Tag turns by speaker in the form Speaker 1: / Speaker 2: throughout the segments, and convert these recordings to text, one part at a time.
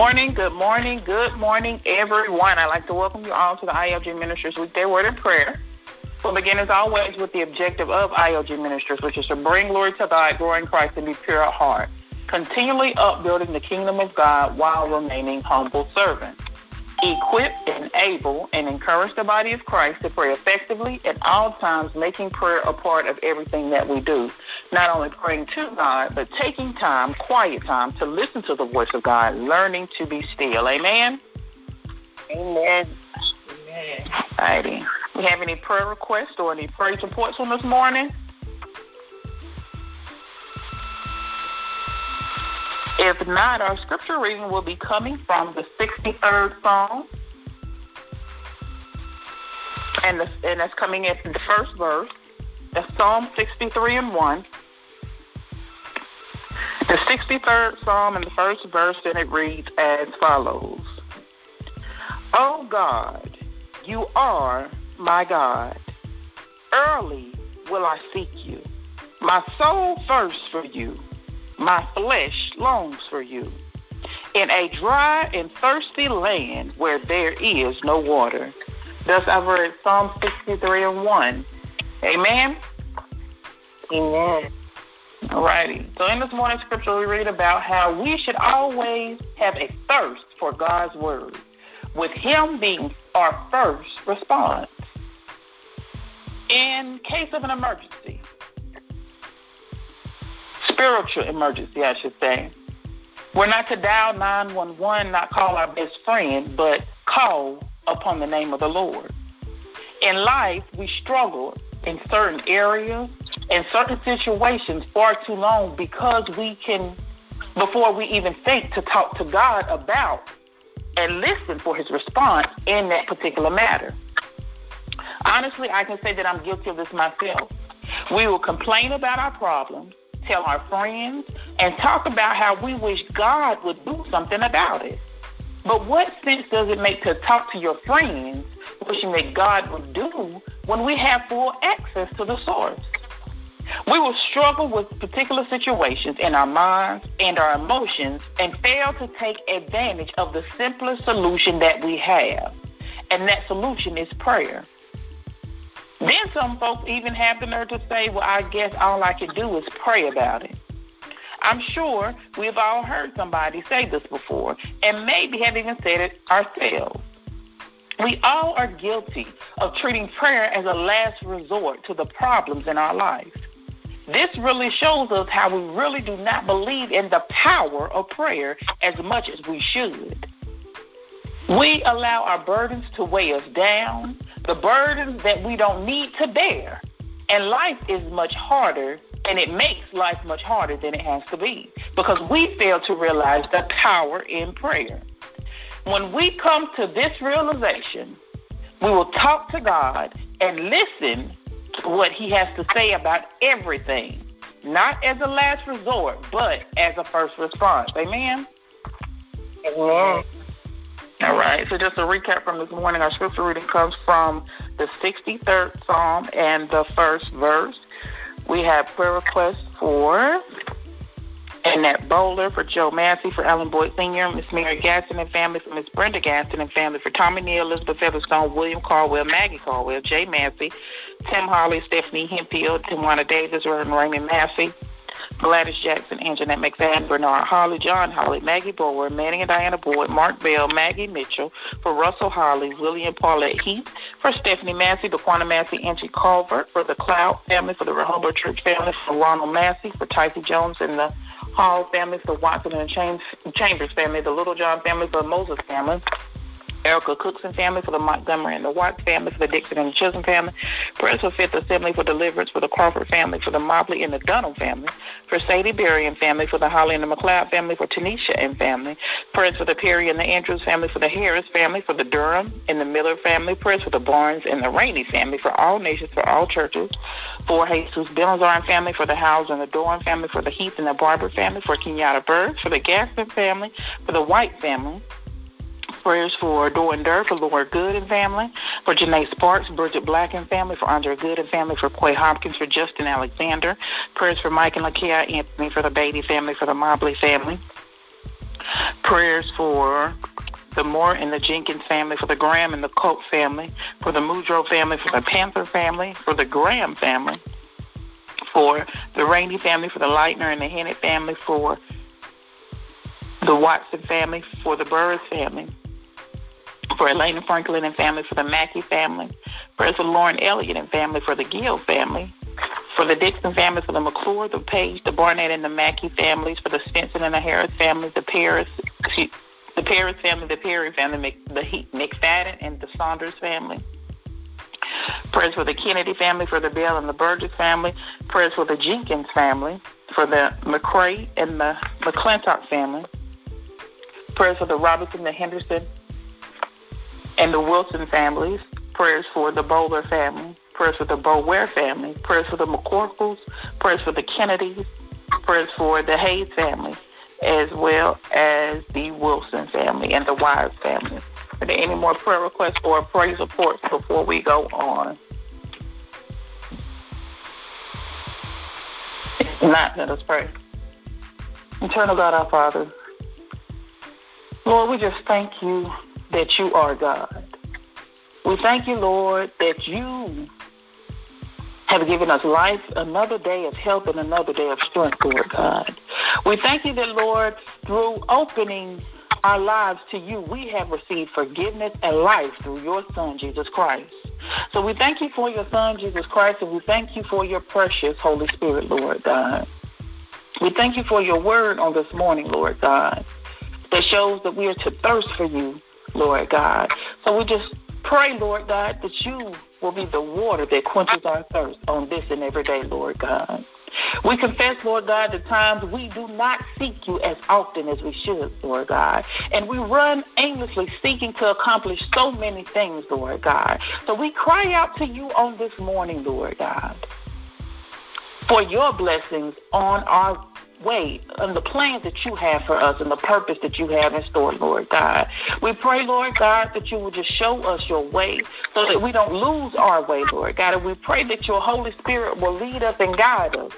Speaker 1: morning, good morning, good morning, everyone. I'd like to welcome you all to the ILG Ministries Weekday Word and Prayer. We'll begin as always with the objective of ILG Ministries, which is to bring glory to God, growing Christ, and be pure at heart, continually upbuilding the kingdom of God while remaining humble servants equip, enable, and encourage the body of Christ to pray effectively at all times, making prayer a part of everything that we do. Not only praying to God, but taking time, quiet time, to listen to the voice of God, learning to be still. Amen?
Speaker 2: Amen.
Speaker 1: Amen. Righty. We have any prayer requests or any praise reports on this morning? If not, our scripture reading will be coming from the 63rd Psalm. And, the, and that's coming in the first verse. That's Psalm 63 and 1. The 63rd Psalm and the first verse, and it reads as follows O God, you are my God. Early will I seek you. My soul thirsts for you my flesh longs for you. In a dry and thirsty land where there is no water. Thus I've read Psalm 63 and 1. Amen?
Speaker 2: Amen.
Speaker 1: All righty. So in this morning's scripture, we read about how we should always have a thirst for God's word, with Him being our first response. In case of an emergency, spiritual emergency, I should say. We're not to dial 911, not call our best friend, but call upon the name of the Lord. In life, we struggle in certain areas, in certain situations far too long because we can, before we even think to talk to God about and listen for his response in that particular matter. Honestly, I can say that I'm guilty of this myself. We will complain about our problems tell our friends, and talk about how we wish God would do something about it. But what sense does it make to talk to your friends wishing that God would do when we have full access to the source? We will struggle with particular situations in our minds and our emotions and fail to take advantage of the simplest solution that we have. And that solution is prayer. Then some folks even have the nerve to say, well, I guess all I can do is pray about it. I'm sure we've all heard somebody say this before, and maybe have even said it ourselves. We all are guilty of treating prayer as a last resort to the problems in our lives. This really shows us how we really do not believe in the power of prayer as much as we should. We allow our burdens to weigh us down, the burdens that we don't need to bear. And life is much harder, and it makes life much harder than it has to be because we fail to realize the power in prayer. When we come to this realization, we will talk to God and listen to what He has to say about everything, not as a last resort, but as a first response. Amen?
Speaker 2: Amen.
Speaker 1: All right, so just a recap from this morning, our scripture reading comes from the 63rd Psalm and the first verse. We have prayer requests for Annette Bowler, for Joe Massey, for Ellen Boyd Sr., Miss Mary Gaston and family, for Miss Brenda Gaston and family, for Tommy Neal, Elizabeth Featherstone, William Caldwell, Maggie Caldwell, Jay Massey, Tim Harley, Stephanie Hempfield, Timwana Davis, and Raymond Massey. Gladys Jackson, Anjanette McFadden, Bernard Holly, John Holly, Maggie Bower, Manning and Diana Boyd, Mark Bell, Maggie Mitchell, for Russell Holly, William Paulette Heath, for Stephanie Massey, Daquana Massey, Angie Culver, for the Cloud family, for the Rehoboth Church family, for Ronald Massey, for Tyson Jones and the Hall family, for Watson and Chambers family, the Little John family, for Moses family, Erica Cookson family, for the Montgomery and the Watts family, for the Dixon and the Chisholm family, prayers for Fifth Assembly for Deliverance, for the Crawford family, for the Mobley and the Dunham family, for Sadie Berry and family, for the Holly and the McLeod family, for Tanisha and family, prayers for the Perry and the Andrews family, for the Harris family, for the Durham and the Miller family, prayers for the Barnes and the Rainey family, for all nations, for all churches, for Jesus Benazar family, for the Howes and the Doran family, for the Heath and the Barber family, for Kenyatta Bird, for the Gaston family, for the White family, Prayers for Doran Durr, for Laura Good and family, for Janae Sparks, Bridget Black and family, for Andre Good and family, for Quay Hopkins, for Justin Alexander. Prayers for Mike and Lakia Anthony, for the Beatty family, for the Mobley family. Prayers for the Moore and the Jenkins family, for the Graham and the Colt family, for the Mudrow family, for the Panther family, for the Graham family, for the Rainey family, for the Lightner and the Hennett family, for the Watson family, for the Burris family, for Elena Franklin and family, for the Mackey family, the Lauren Elliott and family, for the Gill family, for the Dixon family, for the McClure, the Page, the Barnett and the Mackey families, for the Stinson and the Harris families, the Paris, the Paris family, the Perry family, the McFadden and the Saunders family. Prayers for the Kennedy family, for the Bell and the Burgess family. Prayers for the Jenkins family, for the McCray and the McClintock family. Prayers for the Robinson, the Henderson, and the Wilson families. Prayers for the Bowler family prayers for the Bower family, prayers for the McCorkles, prayers for the Kennedys, prayers for the Hayes family, as well as the Wilson family and the Wise family. Are there any more prayer requests or praise reports before we go on? Not, let us pray. Eternal God, our Father, Lord, we just thank you that you are God. We thank you, Lord, that you have given us life, another day of health, and another day of strength, Lord God. We thank you that, Lord, through opening our lives to you, we have received forgiveness and life through your Son, Jesus Christ. So we thank you for your Son, Jesus Christ, and we thank you for your precious Holy Spirit, Lord God. We thank you for your word on this morning, Lord God, that shows that we are to thirst for you, Lord God. So we just pray, Lord God, that you will be the water that quenches our thirst on this and every day, Lord God. We confess, Lord God, the times we do not seek you as often as we should, Lord God. And we run aimlessly seeking to accomplish so many things, Lord God. So we cry out to you on this morning, Lord God, for your blessings on our way and the plans that you have for us and the purpose that you have in store, Lord God. We pray, Lord God, that you will just show us your way so that we don't lose our way, Lord God. And we pray that your Holy Spirit will lead us and guide us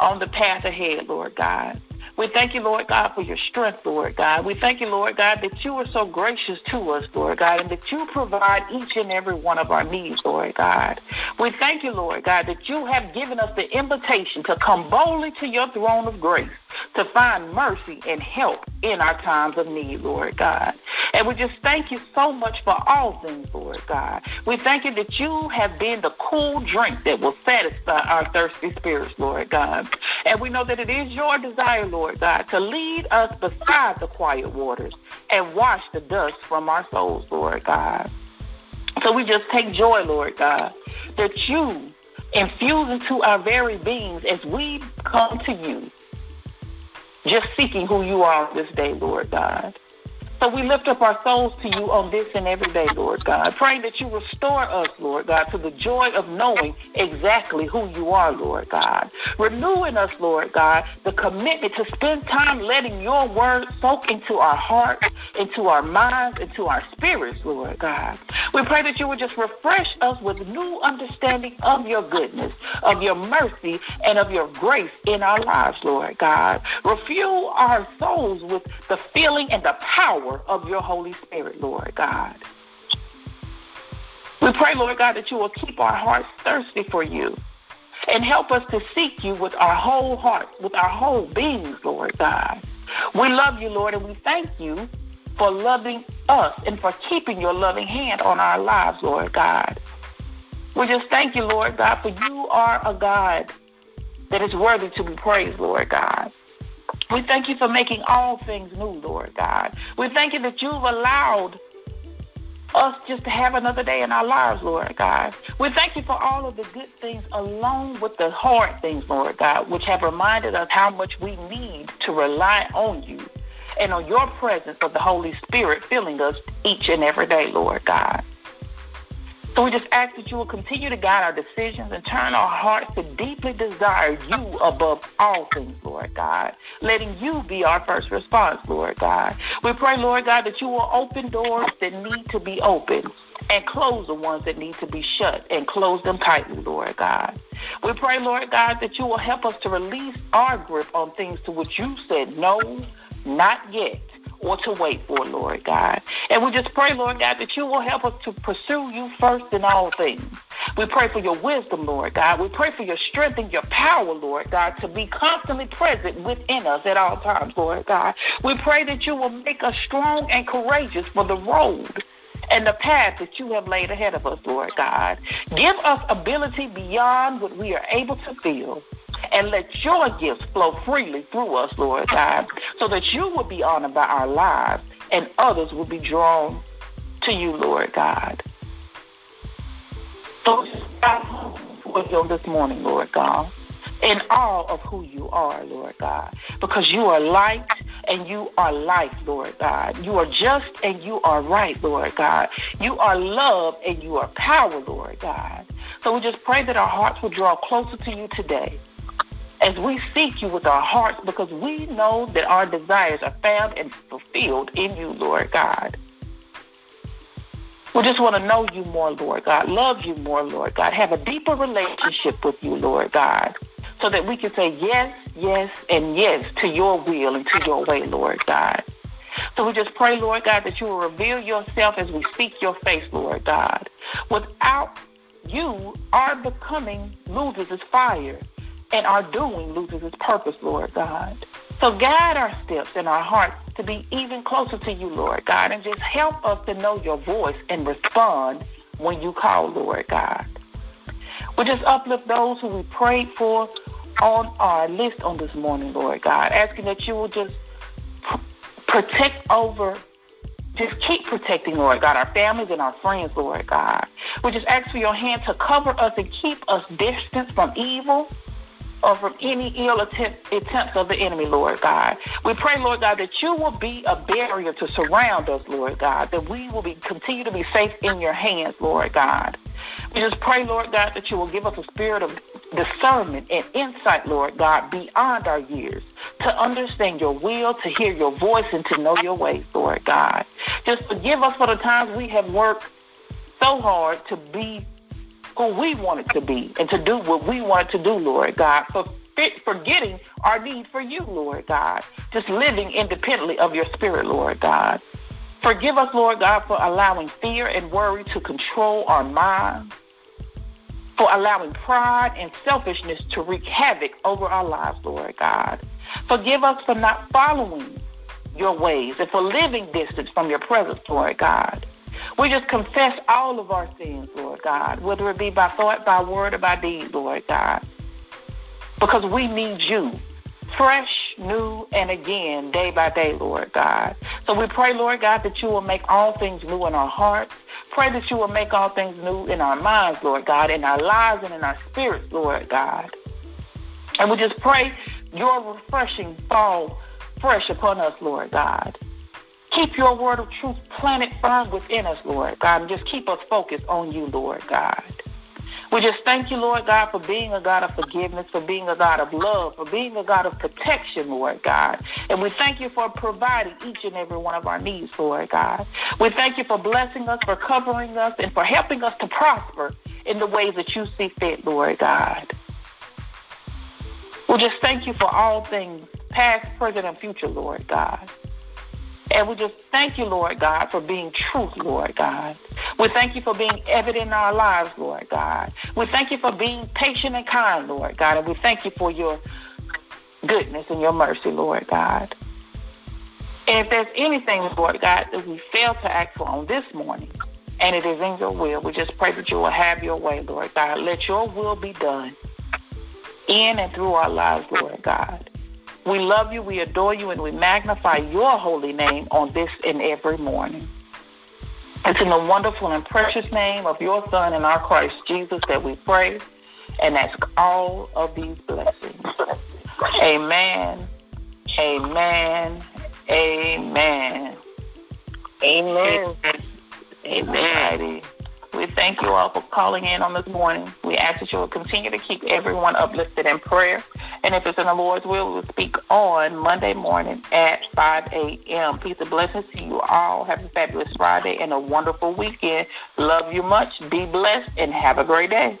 Speaker 1: on the path ahead, Lord God. We thank you, Lord God, for your strength, Lord God. We thank you, Lord God, that you are so gracious to us, Lord God, and that you provide each and every one of our needs, Lord God. We thank you, Lord God, that you have given us the invitation to come boldly to your throne of grace to find mercy and help in our times of need, Lord God. And we just thank you so much for all things, Lord God. We thank you that you have been the cool drink that will satisfy our thirsty spirits, Lord God. And we know that it is your desire, Lord God, to lead us beside the quiet waters and wash the dust from our souls, Lord God. So we just take joy, Lord God, that you infuse into our very beings as we come to you just seeking who you are this day, Lord God. So we lift up our souls to you on this and every day, Lord God, praying that you restore us, Lord God, to the joy of knowing exactly who you are, Lord God. Renewing us, Lord God, the commitment to spend time letting your word soak into our hearts, into our minds, into our spirits, Lord God. We pray that you would just refresh us with new understanding of your goodness, of your mercy, and of your grace in our lives, Lord God. Refuel our souls with the feeling and the power power of your Holy Spirit, Lord God. We pray, Lord God, that you will keep our hearts thirsty for you and help us to seek you with our whole heart, with our whole beings, Lord God. We love you, Lord, and we thank you for loving us and for keeping your loving hand on our lives, Lord God. We just thank you, Lord God, for you are a God that is worthy to be praised, Lord God. We thank you for making all things new, Lord God. We thank you that you've allowed us just to have another day in our lives, Lord God. We thank you for all of the good things along with the hard things, Lord God, which have reminded us how much we need to rely on you and on your presence of the Holy Spirit filling us each and every day, Lord God. So we just ask that you will continue to guide our decisions and turn our hearts to deeply desire you above all things, Lord God. Letting you be our first response, Lord God. We pray, Lord God, that you will open doors that need to be opened and close the ones that need to be shut and close them tightly, Lord God. We pray, Lord God, that you will help us to release our grip on things to which you said no, not yet or to wait for, Lord God. And we just pray, Lord God, that you will help us to pursue you first in all things. We pray for your wisdom, Lord God. We pray for your strength and your power, Lord God, to be constantly present within us at all times, Lord God. We pray that you will make us strong and courageous for the road and the path that you have laid ahead of us, Lord God. Give us ability beyond what we are able to feel and let your gifts flow freely through us, Lord God, so that you will be honored by our lives and others will be drawn to you, Lord God. So, you this morning, Lord God in all of who you are, Lord God, because you are light and you are life, Lord God. You are just and you are right, Lord God. You are love and you are power, Lord God. So we just pray that our hearts will draw closer to you today as we seek you with our hearts because we know that our desires are found and fulfilled in you, Lord God. We just want to know you more, Lord God, love you more, Lord God, have a deeper relationship with you, Lord God, so that we can say yes, yes, and yes to your will and to your way, Lord God. So we just pray, Lord God, that you will reveal yourself as we seek your face, Lord God. Without you, our becoming loses its fire and our doing loses its purpose, Lord God. So guide our steps and our hearts to be even closer to you, Lord God, and just help us to know your voice and respond when you call, Lord God. We just uplift those who we prayed for on our list on this morning, Lord God, asking that you will just protect over just keep protecting, Lord God, our families and our friends, Lord God. We just ask for your hand to cover us and keep us distant from evil or from any ill attempt, attempts of the enemy, Lord God. We pray, Lord God, that you will be a barrier to surround us, Lord God, that we will be continue to be safe in your hands, Lord God. We just pray, Lord God, that you will give us a spirit of discernment and insight, Lord God, beyond our years to understand your will, to hear your voice, and to know your ways, Lord God. Just forgive us for the times we have worked so hard to be who we wanted to be and to do what we wanted to do, Lord God, for forgetting our need for you, Lord God, just living independently of your spirit, Lord God. Forgive us, Lord God, for allowing fear and worry to control our minds, for allowing pride and selfishness to wreak havoc over our lives, Lord God. Forgive us for not following your ways and for living distance from your presence, Lord God. We just confess all of our sins, Lord God, whether it be by thought, by word, or by deed, Lord God. Because we need you fresh, new, and again, day by day, Lord God. So we pray, Lord God, that you will make all things new in our hearts. Pray that you will make all things new in our minds, Lord God, in our lives and in our spirits, Lord God. And we just pray your refreshing fall fresh upon us, Lord God. Keep your word of truth planted firm within us, Lord God, and just keep us focused on you, Lord God. We just thank you, Lord God, for being a God of forgiveness, for being a God of love, for being a God of protection, Lord God. And we thank you for providing each and every one of our needs, Lord God. We thank you for blessing us, for covering us, and for helping us to prosper in the ways that you see fit, Lord God. We just thank you for all things, past, present, and future, Lord God. And we just thank you, Lord God, for being truth, Lord God. We thank you for being evident in our lives, Lord God. We thank you for being patient and kind, Lord God. And we thank you for your goodness and your mercy, Lord God. And if there's anything, Lord God, that we fail to act for on this morning, and it is in your will, we just pray that you will have your way, Lord God. Let your will be done in and through our lives, Lord God. We love you, we adore you, and we magnify your holy name on this and every morning. It's in the wonderful and precious name of your Son and our Christ Jesus that we pray and ask all of these blessings. Amen. Amen. Amen.
Speaker 2: Amen.
Speaker 1: Amen. We Thank you all for calling in on this morning. We ask that you will continue to keep everyone uplifted in prayer. And if it's in the Lord's will, we'll speak on Monday morning at 5 a.m. Peace and blessings to you all. Have a fabulous Friday and a wonderful weekend. Love you much. Be blessed and have a great day.